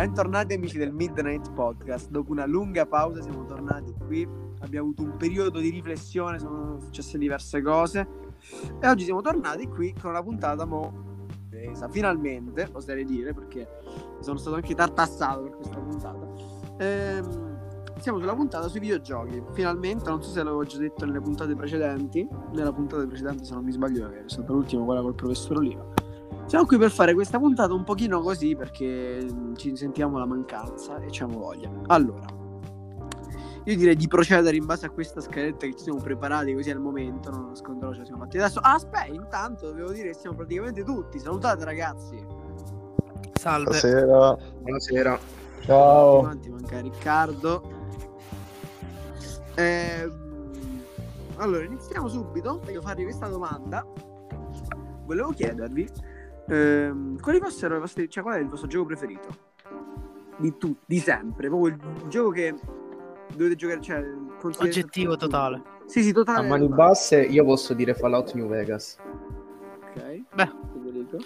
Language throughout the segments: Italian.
Bentornati amici del Midnight Podcast. Dopo una lunga pausa siamo tornati qui. Abbiamo avuto un periodo di riflessione, sono successe diverse cose. E oggi siamo tornati qui con una puntata mo presa. Finalmente, oserei dire, perché sono stato anche tartassato per questa puntata. Ehm, siamo sulla puntata sui videogiochi. Finalmente, non so se l'avevo già detto nelle puntate precedenti. Nella puntata precedente, se non mi sbaglio, è stata l'ultima, quella col professor Oliva. Siamo qui per fare questa puntata un pochino così perché ci sentiamo la mancanza e ci abbiamo voglia. Allora, io direi di procedere in base a questa scaletta che ci siamo preparati così al momento, non nasconderò, ce la siamo fatti adesso. Ah, aspetta, intanto dovevo dire che siamo praticamente tutti. Salutate ragazzi. Salve. Buonasera. Buonasera. Ciao. Avanti, manca Riccardo. Ehm, allora, iniziamo subito. Voglio farvi questa domanda. Volevo chiedervi ehm, quali fossero i vostri, cioè qual è il vostro gioco preferito? Di tutti, di sempre, proprio il gioco che dovete giocare, cioè Oggettivo totale. Sì, sì, totale. A mani basse io posso dire Fallout New Vegas. Ok. Beh. Federico.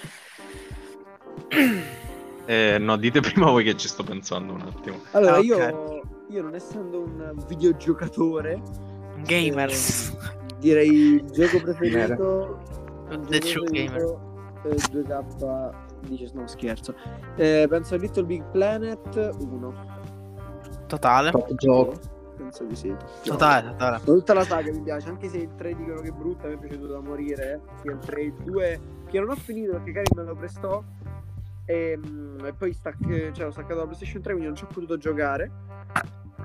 Eh, no, dite prima voi che ci sto pensando un attimo. Allora, Ah, ok. io, io non essendo un videogiocatore, Gamers. eh, direi il gioco preferito. The gioco True preferito, eh, 2K dice no scherzo. Eh, penso a Little Big Planet 1. Totale. Top gioco. Penso di sì. Totale, totale. Tutta la saga mi piace, anche se il 3 dicono che è brutta, mi è piaciuto da morire. Sia il 3 il 2, che non ho finito perché Karim me lo prestò. E, mm, e poi stac- cioè, ho staccato la PlayStation 3, quindi non ci ho potuto giocare.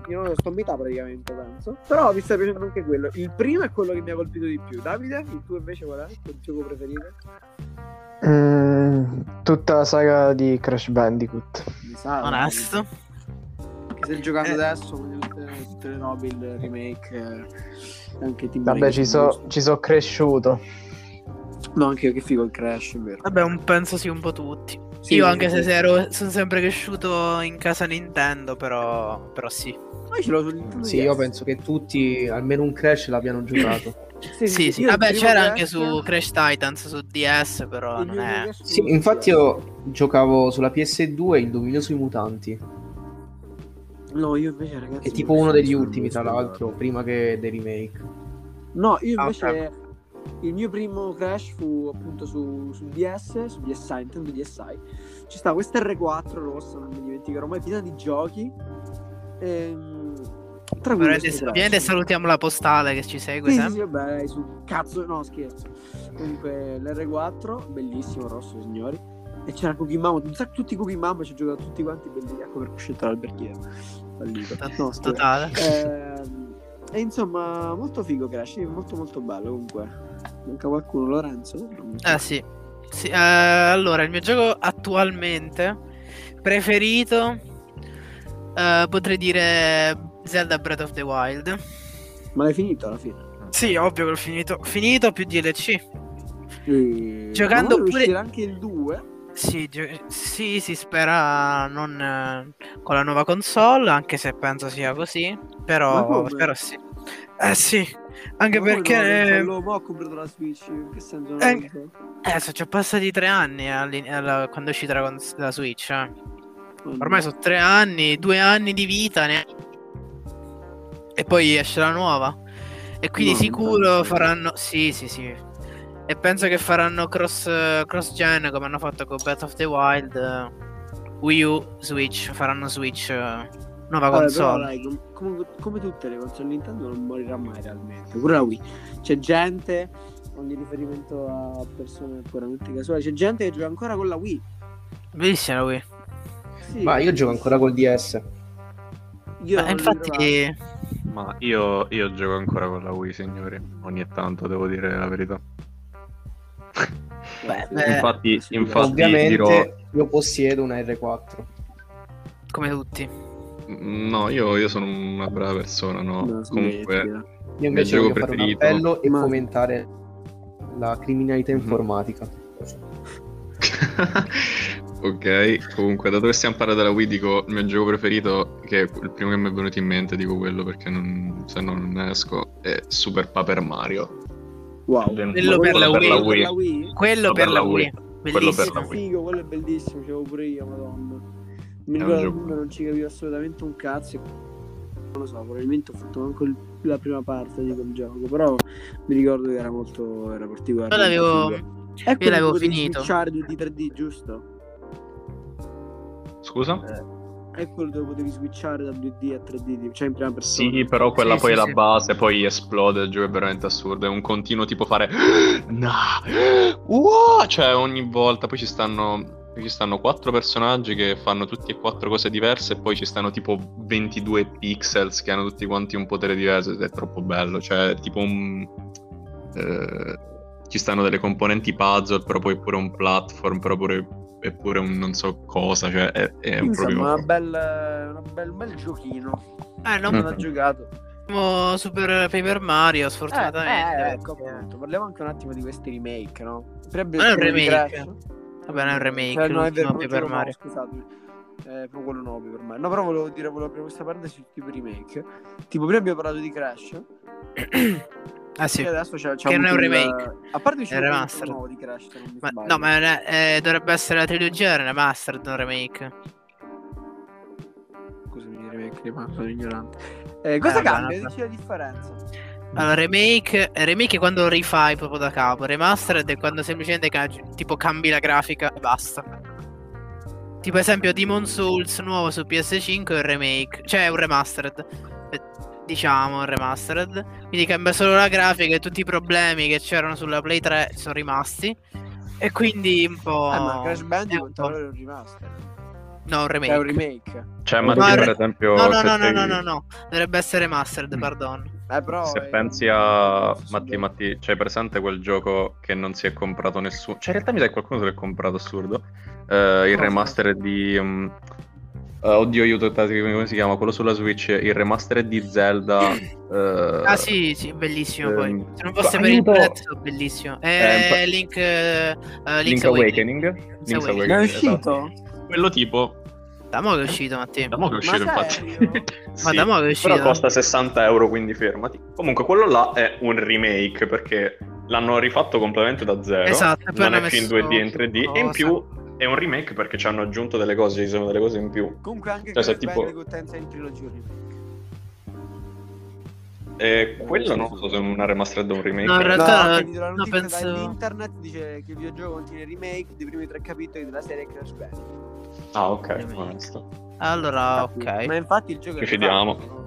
Io non sto a metà praticamente, penso. Però mi sta piacendo anche quello. Il primo è quello che mi ha colpito di più. Davide, il tuo invece qual è? Il tuo gioco preferito? Mm, tutta la saga di Crash Bandicoot. Sa. Onesto. Che stai giocando Eh. adesso con tutte, le robe, il remake, eh, anche Team Vabbè, ci so, ci so cresciuto. No, anche io che figo il Crash, vero. Vabbè, un penso sì un po' tutti. Sì, Io sì, anche sì. se ero, sono sempre cresciuto in casa Nintendo, però, però sì. Ma io ce l'ho su Nintendo Sì, DS. io penso che tutti almeno un Crash l'abbiano giocato. Sì, sì. il Vabbè, c'era Crash- anche su Crash Titans su DS, però il non è. Sì, infatti DS. io giocavo sulla PS2 il dominio sui mutanti. No, io invece, ragazzi. È tipo uno degli ultimi, mi tra l'altro, prima che dei remake. No, io Ah, invece. ok. Il mio primo Crash fu appunto su, su DS, su DSi, Nintendo DSi. Ci sta questo R4 rosso, non mi dimenticherò mai, pieno di giochi. Ehm, tra cui Ovviamente, ovviamente salutiamo la postale che ci segue Sì, sempre. sì, vabbè, su cazzo, no, scherzo. Comunque l'R4, bellissimo, rosso, signori. E c'era Cookie Mama, un sacco tutti i Cookie Mama, ci ho giocato tutti quanti, bellissimi. Ecco perché ho scelto l'alberghiero. Fallito. No. Totale. Ehm, e insomma, molto figo Crash, molto molto bello comunque. Manca qualcuno, Lorenzo? Eh sì. Sì, eh, allora, il mio gioco attualmente preferito eh, potrei dire Zelda Breath of the Wild. Ma l'hai finito alla fine? Sì, ovvio che l'ho finito. Finito più DLC. E... Giocando pure- anche il 2. Sì, sì, si spera non eh, con la nuova console, anche se penso sia così. Però, però sì. Eh sì, anche Ma perché No, ho comprato la Switch, in che senso? Eh, eh, sono già passati tre anni alla- quando è uscita la, cons- la Switch. eh. Ormai sono tre anni, due anni di vita ne- e poi esce la nuova. E quindi No, sicuro faranno. Sì, sì, sì. E penso che faranno cross, cross gen come hanno fatto con Breath of the Wild. eh, Wii U, Switch. Faranno Switch. eh, nuova però, console. dai, com- come, come tutte le console Nintendo non morirà mai realmente. Pure la Wii. C'è gente, ogni riferimento a persone puramente casuali, c'è gente che gioca ancora con la Wii. Bellissima la Wii. Sì, Ma io gioco ancora col DS. Io li infatti. Ma io, io gioco ancora con la Wii, signori. Ogni tanto devo dire la verità. Beh, beh, infatti, infatti Ovviamente dirò. io possiedo una R4. come tutti. No, io, io sono una brava persona, no. No, Comunque, smettila. Io invece gioco voglio fare un preferito. appello e Ma- fomentare la criminalità Mhm. informatica. ok, comunque, dato che stiamo parlando della Wii, dico il mio gioco preferito, che è il primo che mi è venuto in mente, dico quello perché non, se no non ne esco, è Super Paper Mario. Wow. Quello per la Quello Wii. per la Wii? Quello Quello per la Wii. Quello per Bellissimo. la Wii. Figo, quello è bellissimo, c'avevo pure io, madonna. Mi ricordo che non ci capivo assolutamente un cazzo. e Non lo so, probabilmente ho fatto anche il- la prima parte di quel gioco. Però mi ricordo che era molto. era particolare. Io l'avevo, È quello l'avevo finito. 2D 3D, giusto? Scusa? È quello dove potevi switchare da 2D a 3D, cioè in prima persona. Sì, però quella Sì, poi sì, è la sì. base, poi esplode, il gioco è veramente assurdo, è un continuo tipo fare no, wow! cioè ogni volta poi ci stanno ci stanno quattro personaggi che fanno tutti e quattro cose diverse e poi ci stanno tipo 22 pixels che hanno tutti quanti un potere diverso ed è troppo bello, cioè tipo un eh, ci stanno delle componenti puzzle, però poi pure un platform, però pure è pure un non so cosa, cioè è, è Insomma, proprio una bella, una bel, un bel giochino. Eh, non Non Mm. ho giocato. Super Paper Mario, Eh, sfortunatamente. eh, ecco perché- appunto. Parliamo anche un attimo di questi remake, no? Prima Non è un remake. Crash. Vabbè, non è un remake, Cioè, no, è vero, Paper no, Mario. scusatemi. Eh, proprio quello no, Paper Mario. No, però volevo dire, volevo aprire questa parte sul tipo remake. Tipo, prima abbiamo parlato di Crash. Ah sì. Adesso c'è, c'è Che non è un il- remake. A parte c'è un nuovo di Crash, Ma, no, ma è- è- dovrebbe essere la trilogia, remastered, non remake. Scusami, remake, ma sono ignorante. Eh, cosa Eh, cambia? Dici la differenza. Allora, remake, remake è quando rifai proprio da capo. Remastered è quando semplicemente tipo cambi la grafica e basta. Tipo esempio Demon Souls nuovo su PS5 è un remake, cioè è un remastered. Eh, Diciamo un remastered. Quindi cambia solo la grafica e tutti i problemi che c'erano sulla Play 3 sono rimasti. E quindi un po'. Eh, ma Crash è un Bandicoot è un remaster. No, un remake. È un remake. Cioè, ma No, re- per esempio, No, no, no, no, sei- no, no, no. Dovrebbe essere remastered, Mm. pardon. Eh, però... Se è- pensi a Matti. Matti, c'hai presente quel gioco che non si è comprato nessuno? Cioè, in realtà mi sa che qualcuno se l'è comprato, assurdo. Eh, il remaster di. um, eh, oddio, aiuto, come si chiama? Quello sulla Switch. Il remaster di Zelda. eh, Ah sì, sì, bellissimo poi. ehm, Se non fosse per il prezzo, bellissimo. Eh, pa- Link, eh, eh, Link Link's Awakening. Link's Link's Awakening. Ma è esatto. uscito? Quello tipo. Da mo' che è uscito, Mattia. Da mo' che è uscito, Ma infatti. serio? Ma Sì, da mo' che è uscito. Però costa 60 euro, quindi fermati. Comunque, quello là è un remake perché l'hanno rifatto completamente da zero. Esatto, poi non è più in messo 2D e in 3D. E in cosa. più è un remake perché ci hanno aggiunto delle cose, ci sono delle cose in più. Comunque anche Cioè, se Crash tipo- Bandicoot è in trilogia un remake. E quello non so se è una remastered o un remake. No, in No, realtà- no, notizia penso- dall'internet dice che il videogioco contiene remake dei primi tre capitoli della serie Crash Bandicoot. Ah, ok. Allora, Ma ok. infatti il gioco è Ci fidiamo.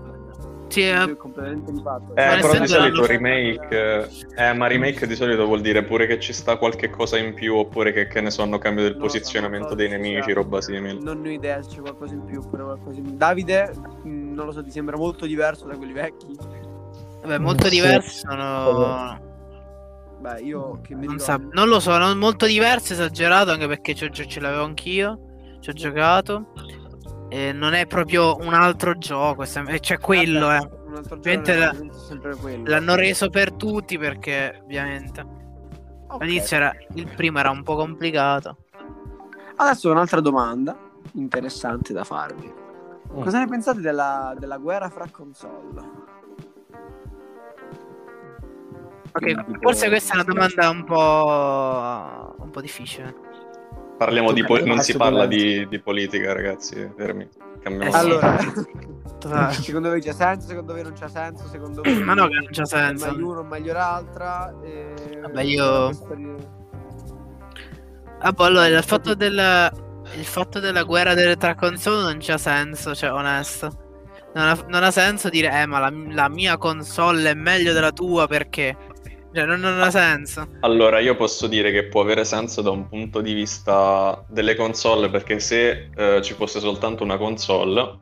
No? Sì, Il eh, è completamente rifatto. Eh, Ma però di solito remake. Eh, ma remake di solito vuol dire pure che ci sta qualche cosa in più, oppure che, che ne so, hanno cambiato il so, posizionamento dei nemici, sia- roba simile. Non ho idea se c'è qualcosa in più, oppure qualcosa in Davide, mh, non lo so, ti sembra molto diverso da quelli vecchi? vabbè, molto Sì. diversi sono... Beh, io che mi Non, sa- non lo so, non molto diverso, esagerato, anche perché ce, ce- ce l'avevo anch'io, ci ho giocato. E non è proprio un altro gioco, sem- eh, c'è quello, Vabbè, eh. Un altro genere, la- quello. L'hanno reso per tutti perché, ovviamente, Ok. all'inizio era, il primo era un po' complicato. Adesso un'altra domanda interessante da farvi. Mm. Cosa ne pensate della, della guerra fra console? Ok, Quindi, tipo- forse questa è una domanda un po', un po' difficile. Parliamo di po- Eh, non si parla di, di politica, ragazzi. Fermi. Cambiamo Eh. Allora, Totale. secondo voi c'è senso? Secondo voi non c'è senso? Secondo voi Ma no, che non c'ha è senso. meglio uno o meglio l'altra? E... Vabbè, io- Ah, boh, allora, il fatto, del, il fatto della guerra delle tra console non c'ha senso, cioè, onesto. Non ha, non ha senso dire, eh, ma la, la mia console è meglio della tua perché? Cioè, non, non ha senso. Allora, io posso dire che può avere senso da un punto di vista delle console, perché se eh, ci fosse soltanto una console,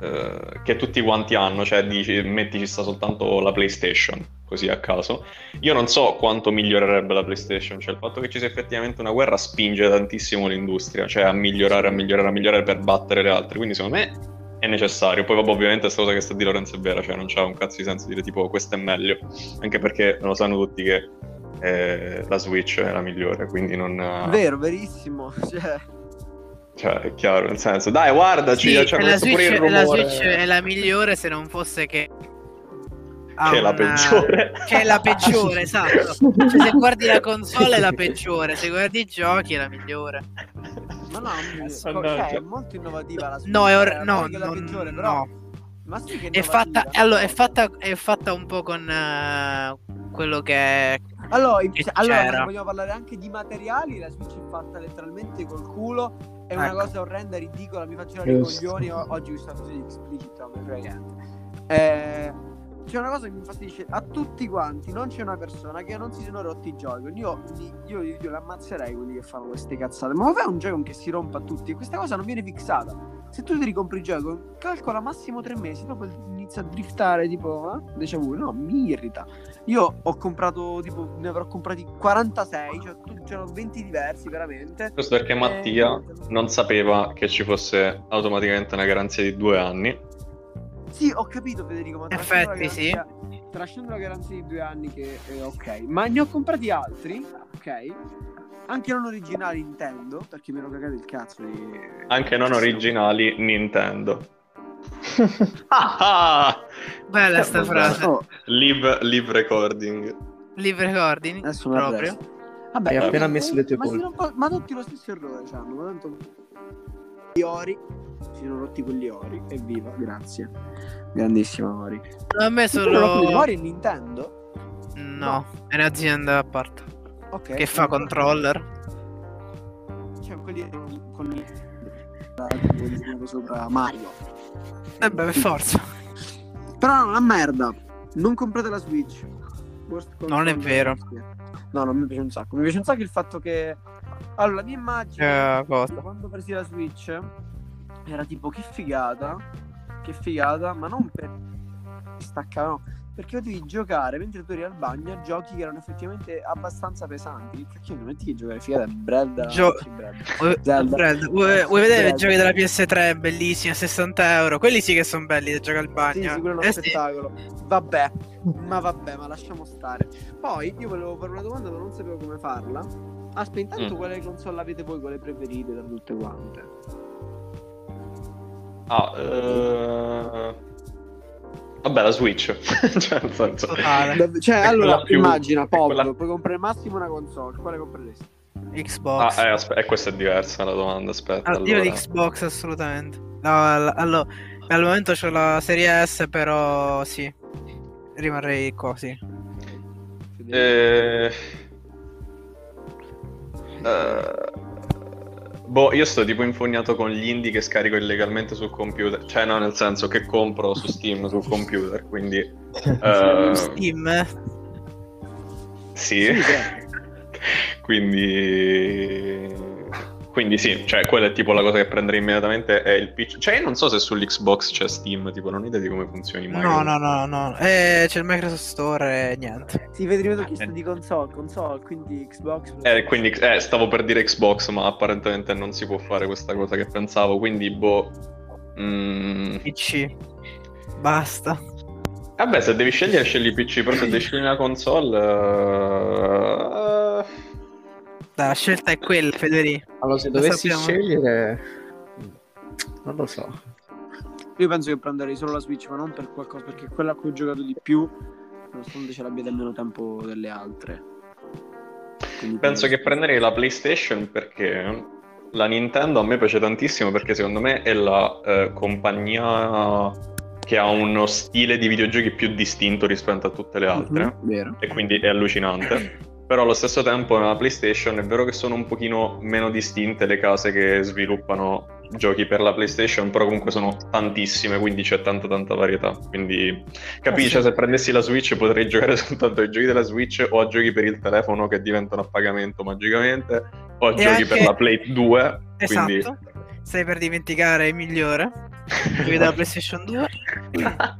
eh, che tutti quanti hanno, cioè dici, metti ci sta soltanto la PlayStation, così a caso, io non so quanto migliorerebbe la PlayStation, cioè il fatto che ci sia effettivamente una guerra spinge tantissimo l'industria, cioè a migliorare, a migliorare, a migliorare per battere le altre, quindi secondo me è necessario. Poi vabbè, ovviamente questa cosa che sta di Lorenzo è vera, cioè non c'ha un cazzo di senso dire tipo questo è meglio, anche perché lo sanno tutti che eh, la Switch è la migliore, quindi non... Vero, verissimo. Cioè, Cioè, è chiaro, nel senso, dai, guardaci, Sì, cioè, la, questo pure il Switch, la rumore, Switch è la migliore se non fosse che... ha che è la una- peggiore. Che è la peggiore, esatto. Cioè, se guardi la console è la peggiore, se guardi i giochi è la migliore. Ma no, cioè, è molto innovativa la Switch. No, è or- no, non- peggiore, però... no. Ma sì che È fatta, allora, è fatta, è fatta un po' con eh, quello che è... Allora, che cioè, allora, vogliamo parlare anche di materiali, la Switch è fatta letteralmente col culo. È una Ecco. cosa orrenda, ridicola. Mi faccio i coglioni. Oggi questa cosa di explicit, non mi frega niente. Eh, c'è una cosa che mi infastidisce a tutti quanti. Non c'è una persona che non si siano rotti i Joy-Con. Io, io, io, io l'ammazzerei quelli che fanno queste cazzate. Ma fai un Joy-Con che si rompa a tutti. E questa cosa non viene fissata. Se tu ti ricompri il Joy-Con, calcola massimo tre mesi. Dopo inizia a driftare, tipo, eh? Vu. No, mi irrita. Io ho comprato, tipo, ne avrò comprati 46, cioè c'erano 20 diversi veramente. Questo perché Mattia Eh, non sapeva che ci fosse automaticamente una garanzia di due anni. Sì, ho capito Federico, ma Effetti, trascendo la sì. garanzia- Trascendo la garanzia di due anni che è ok, ma ne ho comprati altri, ok? Anche non originali Nintendo, perché mi ero cagato il cazzo di... Anche non originali Nintendo. Ah, ah! Bella sta Eh, frase. Oh, Live, live recording. Live recording, adesso proprio. Vabbè, Hai appena messo le tue ma, colpe. rompa- ma tutti lo stesso errore c'hanno, ma tanto... Gli ori, si sono rotti quegli ori, evviva, grazie. Grandissimo Ori. A me solo... Ori Nintendo? No, è un'azienda a parte. Ok. Che fa controller. Cioè, quelli con il... quelli sopra Mario. Eh beh, per forza. Però no, una merda. Non comprate la Switch. Non è vero. No, non mi piace un sacco. Mi piace un sacco il fatto che. Allora, la mia immagine. Eh? Quando presi la Switch. Era tipo che figata. Che figata. Ma non per. Staccare, no. Perché potevi giocare mentre tu eri al bagno a giochi che erano effettivamente abbastanza pesanti. Cacchio, non metti che giocare figata Brad. Gio- sì, Brad. Vuoi. Brad, vuoi, vedere i giochi della PS3 bellissimi a 60 euro? Quelli sì che sono belli da giocare al Sì, bagno. sì, quello è uno Eh sì. spettacolo. Vabbè, ma vabbè, ma lasciamo stare. Poi io volevo fare una domanda, ma non sapevo come farla. Aspetta, intanto Mm. quale console avete voi, quale preferite tra tutte quante? Ah, eh... Vabbè, la Switch. cioè, nel senso... Dav- Cioè, allora, più- immagina, Pop, quella- puoi comprare massimo una console, quale compreresti? Xbox. Ah, eh, aspe- eh, questa è diversa la domanda, aspetta. Ah, Io allora. di Xbox assolutamente. No, al, allo- al momento c'ho la serie S, però sì. Rimarrei così. Eh... eh, Boh, io sto tipo infognato con gli indie che scarico illegalmente sul computer. Cioè, no, nel senso che compro su Steam sul computer, quindi... eh, Steam. Sì, sì. quindi... Quindi sì, cioè quella è tipo la cosa che prenderei immediatamente è il PC. Cioè io non so se sull'Xbox c'è Steam, tipo non ho idea di come funzioni mai. No, no, no, no. Eh, c'è il Microsoft Store e niente. Sì, Federico, ti ho chiesto Eh. di console, console, quindi Xbox. Eh, quindi eh, stavo per dire Xbox, ma apparentemente non si può fare questa cosa che pensavo, quindi boh... mm, PC. Basta. Vabbè, se devi scegliere, scegli PC, però se devi scegliere una console... eh, Dai, la scelta è quella, Federico. Allora, se Lo dovessi sappiamo. scegliere... Non lo so. Io penso che prenderei solo la Switch, ma non per qualcosa, perché quella a cui ho giocato di più, nonostante ce l'abbia da meno tempo delle altre. Quindi Penso che prenderei la PlayStation perché la Nintendo a me piace tantissimo perché secondo me è la eh, compagnia che ha uno stile di videogiochi più distinto rispetto a tutte le altre Mhm, Vero. e quindi è allucinante. Però allo stesso tempo nella PlayStation è vero che sono un pochino meno distinte le case che sviluppano giochi per la PlayStation, però comunque sono tantissime, quindi c'è tanta tanta varietà. Quindi capisci, Eh. Cioè, se prendessi la Switch potrei giocare soltanto ai giochi della Switch o a giochi per il telefono che diventano a pagamento magicamente, o a E giochi anche- per la Play 2. Esatto. Quindi... Stai per dimenticare il migliore. Giochi della PlayStation 2.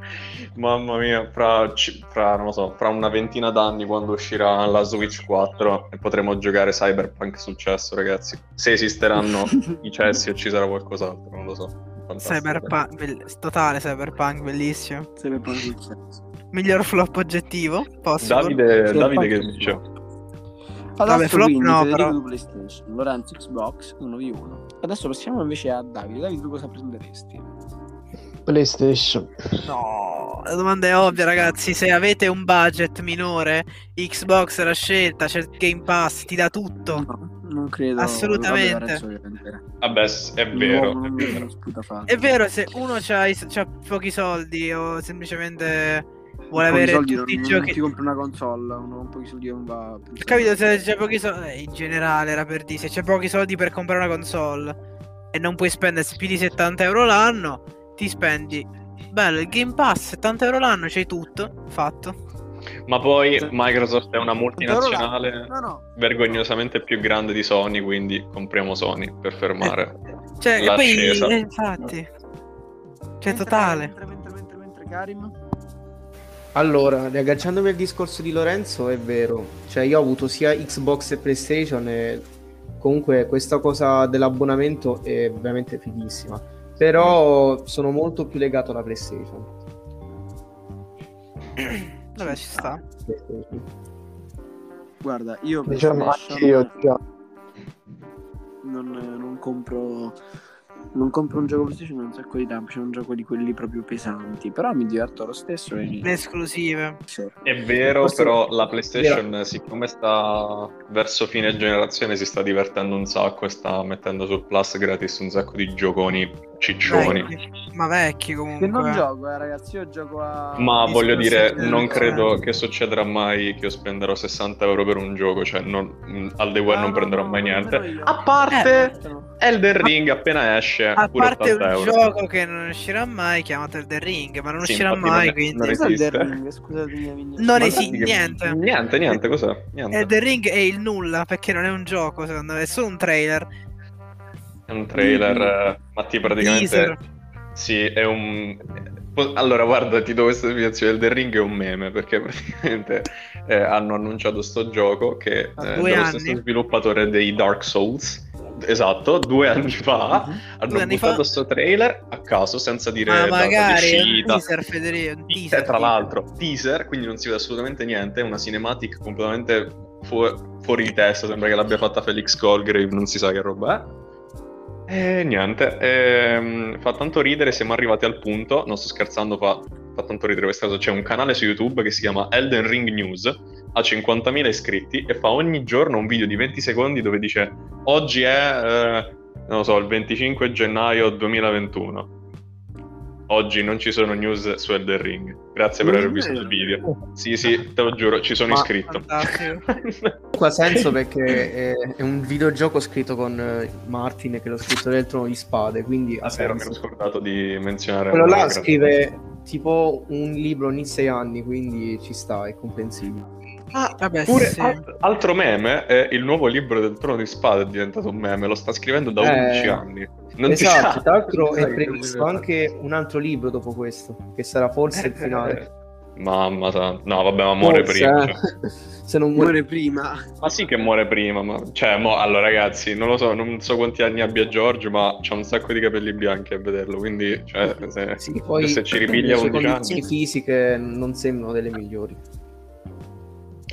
Mamma mia, fra, fra, non lo so, fra una ventina d'anni quando uscirà la Switch 4 e potremo giocare Cyberpunk successo, ragazzi. Se esisteranno i cessi o ci sarà qualcos'altro, non lo so. Fantastico. Cyberpunk, bell- totale Cyberpunk, bellissimo. Cyberpunk successo. Miglior flop oggettivo possibile. Davide, Davide che dice? Adesso Vabbè, flop quindi no, Federico però. PlayStation, Lorenzo Xbox 1v1. Adesso passiamo invece a Davide. Davide, tu cosa prenderesti? PlayStation. No, la domanda è ovvia, ragazzi. Se avete un budget minore, Xbox è la scelta. C'è il Game Pass, ti dà tutto. No, non credo. Assolutamente. vabbè, è vero. non è vero. È vero, se uno c'ha, i- c'ha pochi soldi o semplicemente vuole Con i avere soldi tutti i non, giochi. non ti compri una console, uno con pochi soldi non va. capito se c'è pochi soldi. In generale era per dire, se c'è pochi soldi per comprare una console e non puoi spendere più di 70 euro l'anno, ti spendi. Bello, il Game Pass, 70 euro l'anno, c'hai tutto, fatto. Ma poi Microsoft è una multinazionale No, no. vergognosamente più grande di Sony, quindi compriamo Sony per fermare. Cioè, e poi, eh, infatti, cioè Mentre- totale. Mentre, mentre, mentre, mentre, Karim. Allora, riagganciandomi al discorso di Lorenzo, è vero. Cioè, io ho avuto sia Xbox e PlayStation e comunque questa cosa dell'abbonamento è veramente fighissima. Però sono molto più legato alla PlayStation. Vabbè, ci sta. Guarda, io Diciamo io già. non, non compro non compro un gioco PlayStation da un sacco di tempo, c'è un gioco di quelli proprio pesanti, però mi diverto lo stesso e Le esclusive. Sì. È vero, Forse- però la PlayStation, siccome sta verso fine generazione, si sta divertendo un sacco e sta mettendo sul Plus gratis un sacco di gioconi ciccioni. Vecchi. Ma vecchi Che comunque. non gioco, eh, ragazzi, io gioco a Ma Disco voglio dire, non credo che succederà mai che io spenderò 60 euro per un gioco, cioè non- al day one Ah, non no, prenderò no, mai niente. A parte Eh. Elden Ring appena esce, A pure parte 80 un euro. gioco che non uscirà mai, chiamato Elden Ring, ma non Sì, uscirà mai, non è- quindi... non esiste. The Ring? Scusatemi. Non esiste niente. Niente, niente, cos'è? Niente. Elden Ring è il nulla, perché non è un gioco, secondo me, è solo un trailer. È un trailer, eh, ma ti praticamente... Teaser. Sì, è un... Allora, guarda, ti do questa spiegazione. Elden Ring è un meme, perché praticamente eh, hanno annunciato sto gioco che eh, dello anni. stesso sviluppatore dei Dark Souls. Esatto, due anni fa hanno Due anni buttato fa? sto trailer a caso, senza dire Ma di magari è un teaser, Federico, un teaser. tra l'altro, teaser, quindi non si vede assolutamente niente, è una cinematic completamente fu- fuori di testa, sembra che l'abbia fatta Felix Colgrave, non si sa che roba è. E niente, ehm, fa tanto ridere, siamo arrivati al punto, non sto scherzando, fa, fa tanto ridere questa cosa, c'è un canale su YouTube che si chiama Elden Ring News, ha 50.000 iscritti e fa ogni giorno un video di 20 secondi dove dice oggi è, eh, non lo so, il 25 gennaio 2021. Oggi non ci sono news su Elden Ring. Grazie per aver visto il video. Sì, sì, te lo giuro, ci sono Ma- iscritto. Ha senso perché è, è un videogioco scritto con eh, Martin che l'ho scritto del trono di spade, quindi ha Ah, vero, mi ero scordato di menzionare. Quello là scrive tipo un libro ogni sei anni, quindi ci sta, è comprensibile. Ah, Vabbè, pure sì. al- altro meme è il nuovo libro del trono di spade è diventato un meme, lo sta scrivendo da Eh, 11 anni. Non esatto, sa- tra l'altro è previsto anche un altro libro dopo questo, che sarà forse il finale. Mamma santa. No, vabbè, ma muore Forse, prima. eh. cioè. Se non muore Muore prima. Ma sì che muore prima, ma... Cioè, mo, allora ragazzi, non lo so, non so quanti anni abbia Giorgio, ma c'ha un sacco di capelli bianchi a vederlo, quindi, cioè, se, Sì, poi se ci ripiglia le sue 11 condizioni anni... fisiche non sembrano delle migliori.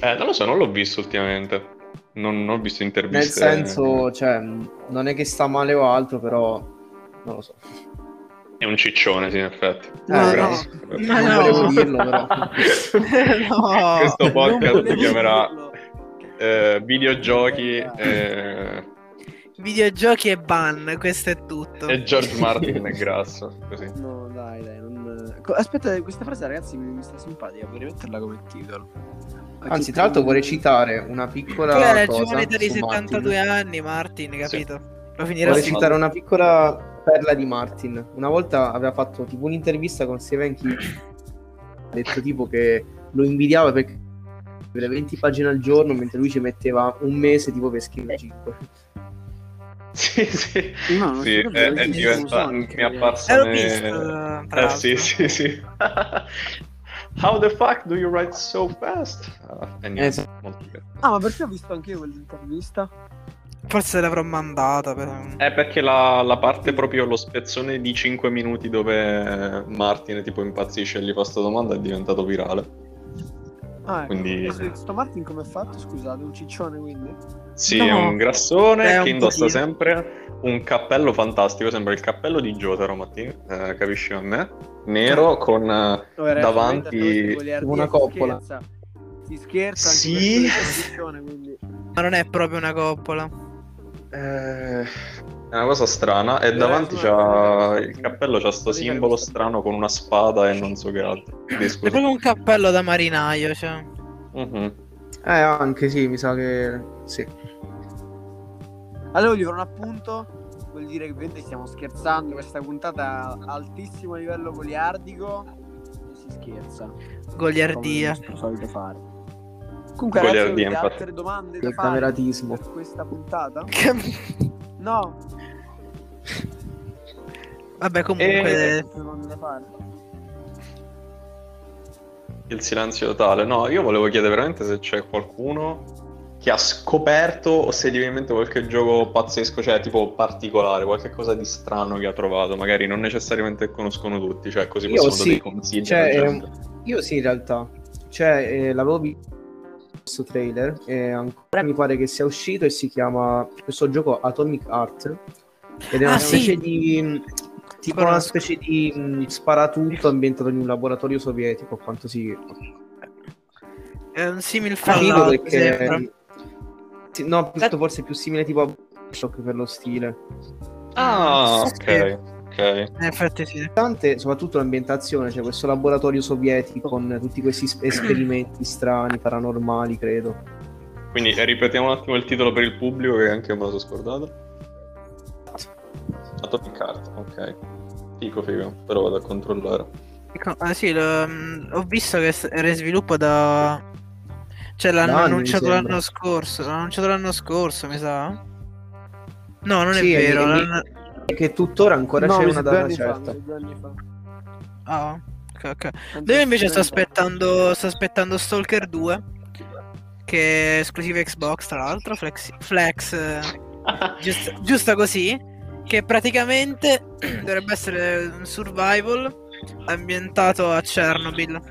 Eh, non lo so, non l'ho visto ultimamente. Non, non ho visto Nel interviste. senso, cioè, non è che sta male o altro, però non lo so. È un ciccione, sì, in effetti. No, Eh, grazie. Ma non no. volevo dirlo, però. no. Questo podcast si chiamerà eh, Videogiochi eh, Videogiochi e ban, questo è tutto. e George Martin è grasso. Così. No, dai, dai. Non... Aspetta, questa frase, ragazzi, mi, mi sta simpatica. Vorrei metterla come titolo. Anzi, tra l'altro vorrei citare una piccola Tu hai cosa ragione di su 72 Martin. anni, Martin, capito? Lo finirà Vorrei sì. citare una piccola perla di Martin. Una volta aveva fatto tipo un'intervista con Steven King. Ha detto tipo che lo invidiava perché scriveva 20 pagine al giorno, mentre lui ci metteva un mese tipo per scrivere 5. Sì, sì. No, Sì, è, è ci diventa- sono mi è apparsa l'ho ne- visto, Eh sì, sì, sì. How the fuck do you write so fast? Ah, e niente, Esatto. molto bene. Ah, ma perché ho visto anche io quell'intervista? Forse l'avrò mandata. Per... È perché la, la parte proprio lo spezzone di 5 minuti dove Martin tipo impazzisce e gli fa sta domanda è diventato virale. Ah, ecco. Quindi- E Sto Martin come è fatto? Scusate, un ciccione quindi? Sì, No. è un grassone È un che indossa pochino. sempre un cappello fantastico, sembra il cappello di Jotaro, Mattina, eh, capisci a me? Nero con... eh, Davanti- una coppola. Si scherza, si scherza anche Sì. Ma non è proprio una coppola. Eh, è una cosa strana. E davanti c'ha il cappello, c'ha sto simbolo strano con una spada e non so che altro. Quindi, È proprio un cappello da marinaio, cioè. Mhm. Eh, anche sì, mi sa che sì. Allora voglio fare un appunto. Vuol dire che ovviamente stiamo scherzando. Questa puntata a altissimo livello goliardico. E si scherza. Goliardia. Come solito fare. Comunque, ragazzi, Goliardia, avete infatti. altre domande da Il fare cameratismo. per questa puntata? Che- No, Vabbè, comunque. Eh, da fare. Il silenzio totale. No, io volevo chiedere veramente se c'è qualcuno che ha scoperto o se gli viene in mente qualche gioco pazzesco, cioè tipo particolare, qualche cosa di strano che ha trovato. Magari non necessariamente conoscono tutti, cioè così Io possiamo sì. dei consigli. Cioè, ehm. Io sì, in realtà. Cioè, eh, l'avevo visto questo trailer e ancora mi pare che sia uscito e si chiama questo gioco Atomic Heart ed è una Ah, sì. specie di tipo Conosco. una specie di mh, sparatutto ambientato in un laboratorio sovietico, quanto si È un simile Figo Fallout, perché sembra. Sì, no, piuttosto forse più simile tipo a Shock per lo stile. Ah, Sì. ok, ok. In effetti sì. Tante, soprattutto l'ambientazione, c'è questo laboratorio sovietico con tutti questi es- esperimenti strani, paranormali, credo. Quindi eh, ripetiamo un attimo il titolo per il pubblico che anche io me lo sono scordato. Atomic Heart, ok. Fico, figo, però vado a controllare. Ecco, Ah sì, lo- mm, ho visto che era in sviluppo da... Cioè l'hanno mi annunciato l'anno scorso, l'hanno annunciato l'anno scorso, mi sa. No, non Sì, è vero. l'hanno- E che tuttora ancora No, c'è una data certa. mi sa due anni fa. Ah, ok, ok. Penso Io invece fa. aspettando, sto aspettando Stalker 2, che è esclusiva Xbox tra l'altro, flex, flex eh, giusta, giusta così, che praticamente dovrebbe essere un survival ambientato a Chernobyl.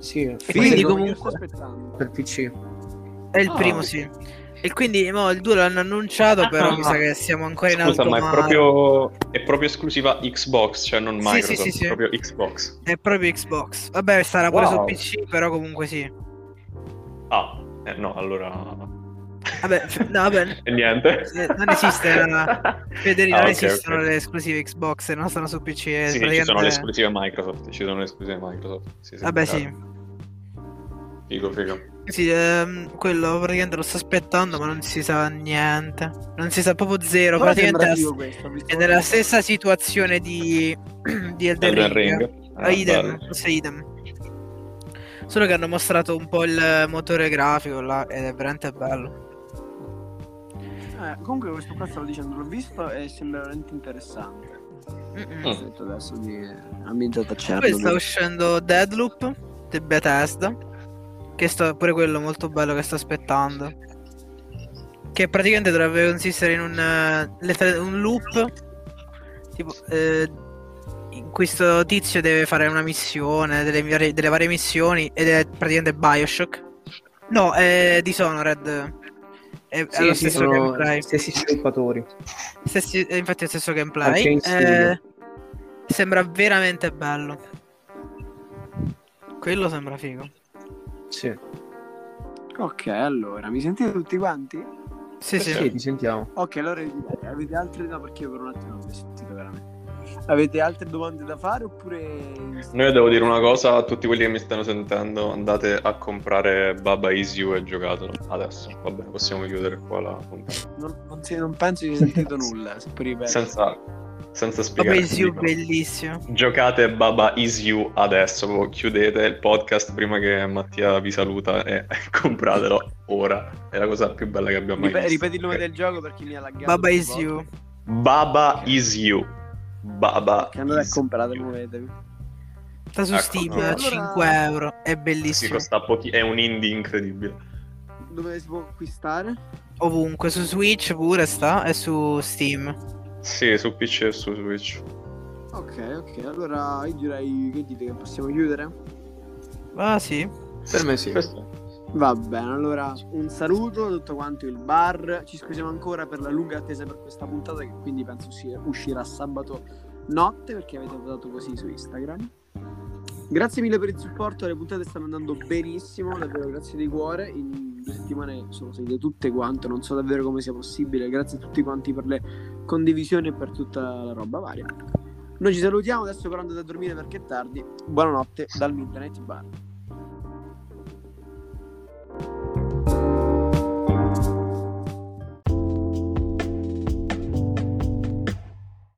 Sì, quindi comunque- io sto aspettando. per PC. È il Ah. primo, sì. E quindi mo, il 2 l'hanno annunciato, però mi sa che siamo ancora in Scusa, alto ma è proprio, è proprio esclusiva Xbox, cioè non Sì, sì, Microsoft, sì, sì. è proprio Xbox. È proprio Xbox. Vabbè, sarà pure Wow. su PC, però comunque sì. Ah, eh, no, allora... Vabbè, no, vabbè, E niente. Eh, non esiste la- Federico, Ah, non ok, esistono ok. le esclusive Xbox, non stanno su PC. eh, Sì, sì, ci praticamente- sono le esclusive Microsoft, ci sono le esclusive Microsoft. Sì, sì, Vabbè, chiaro. sì. Figo, figo. Sì, ehm, quello praticamente lo sto aspettando, ma non si sa niente. Non si sa proprio zero. Però praticamente figo questo, è nella stessa situazione di, di Elden, Elden Ring. Ring. Ah, Ah, idem, idem. Solo che hanno mostrato un po' il motore grafico là ed è veramente bello. Eh, comunque questo qua stavo dicendo, l'ho visto e sembra veramente interessante. Mm-mm. Mm. Ho detto adesso di ambientato a Poi sta uscendo Deadloop di Bethesda. Che sta pure quello molto bello che sto aspettando. Che praticamente dovrebbe consistere in un, eh, lettere- un loop. Tipo, eh, in questo tizio deve fare una missione, delle, varie- delle varie missioni, ed è praticamente Bioshock. No, è Dishonored. È, è Sì, lo sì, stesso sono gameplay. stessi sviluppatori. Stessi- è infatti è lo stesso gameplay. Eh, sembra veramente bello. Quello sembra figo. Sì. Ok, allora, mi sentite tutti quanti? Sì, sì. Sì, ti sentiamo. Ok, allora avete altre no perché io per un attimo non vi ho sentito veramente. Avete altre domande da fare oppure Noi devo dire una cosa a tutti quelli che mi stanno sentendo, andate a comprare Baba Is You e giocatelo adesso. Va bene, possiamo chiudere qua la puntata. non, non, si- non penso di aver sentito nulla. Senza, senza spiegare. il Siu dico. bellissimo. Giocate Baba Is You adesso, chiudete il podcast prima che Mattia vi saluta e compratelo ora. È la cosa più bella che abbiamo mai Ripe- visto. ripeti il nome Ok. del gioco per chi mi ha laggato. Baba is volte. you. Baba Is You. Baba Che andate a is comprare, muovetevi. Sta su Ecco, Steam no. a Allora- 5 euro. È Sì, bellissimo. costa pochi- è un indie incredibile. Dove si può acquistare? Ovunque. Su Switch pure sta. E su Steam. Sì, su PC e su Switch. Ok, ok, allora io direi che dite che possiamo chiudere? Ah, sì. Per me sì. Questo- Va bene, allora un saluto a tutto quanto il bar. Ci scusiamo ancora per la lunga attesa per questa puntata, che quindi penso uscirà sabato notte perché avete votato così su Instagram. Grazie mille per il supporto, le puntate stanno andando benissimo, davvero grazie di cuore. In due settimane sono salite tutte quante, non so davvero come sia possibile, grazie a tutti quanti per le condivisioni e per tutta la roba varia. Noi ci salutiamo, adesso però andate a dormire perché è tardi, buonanotte dal Midnight Bar.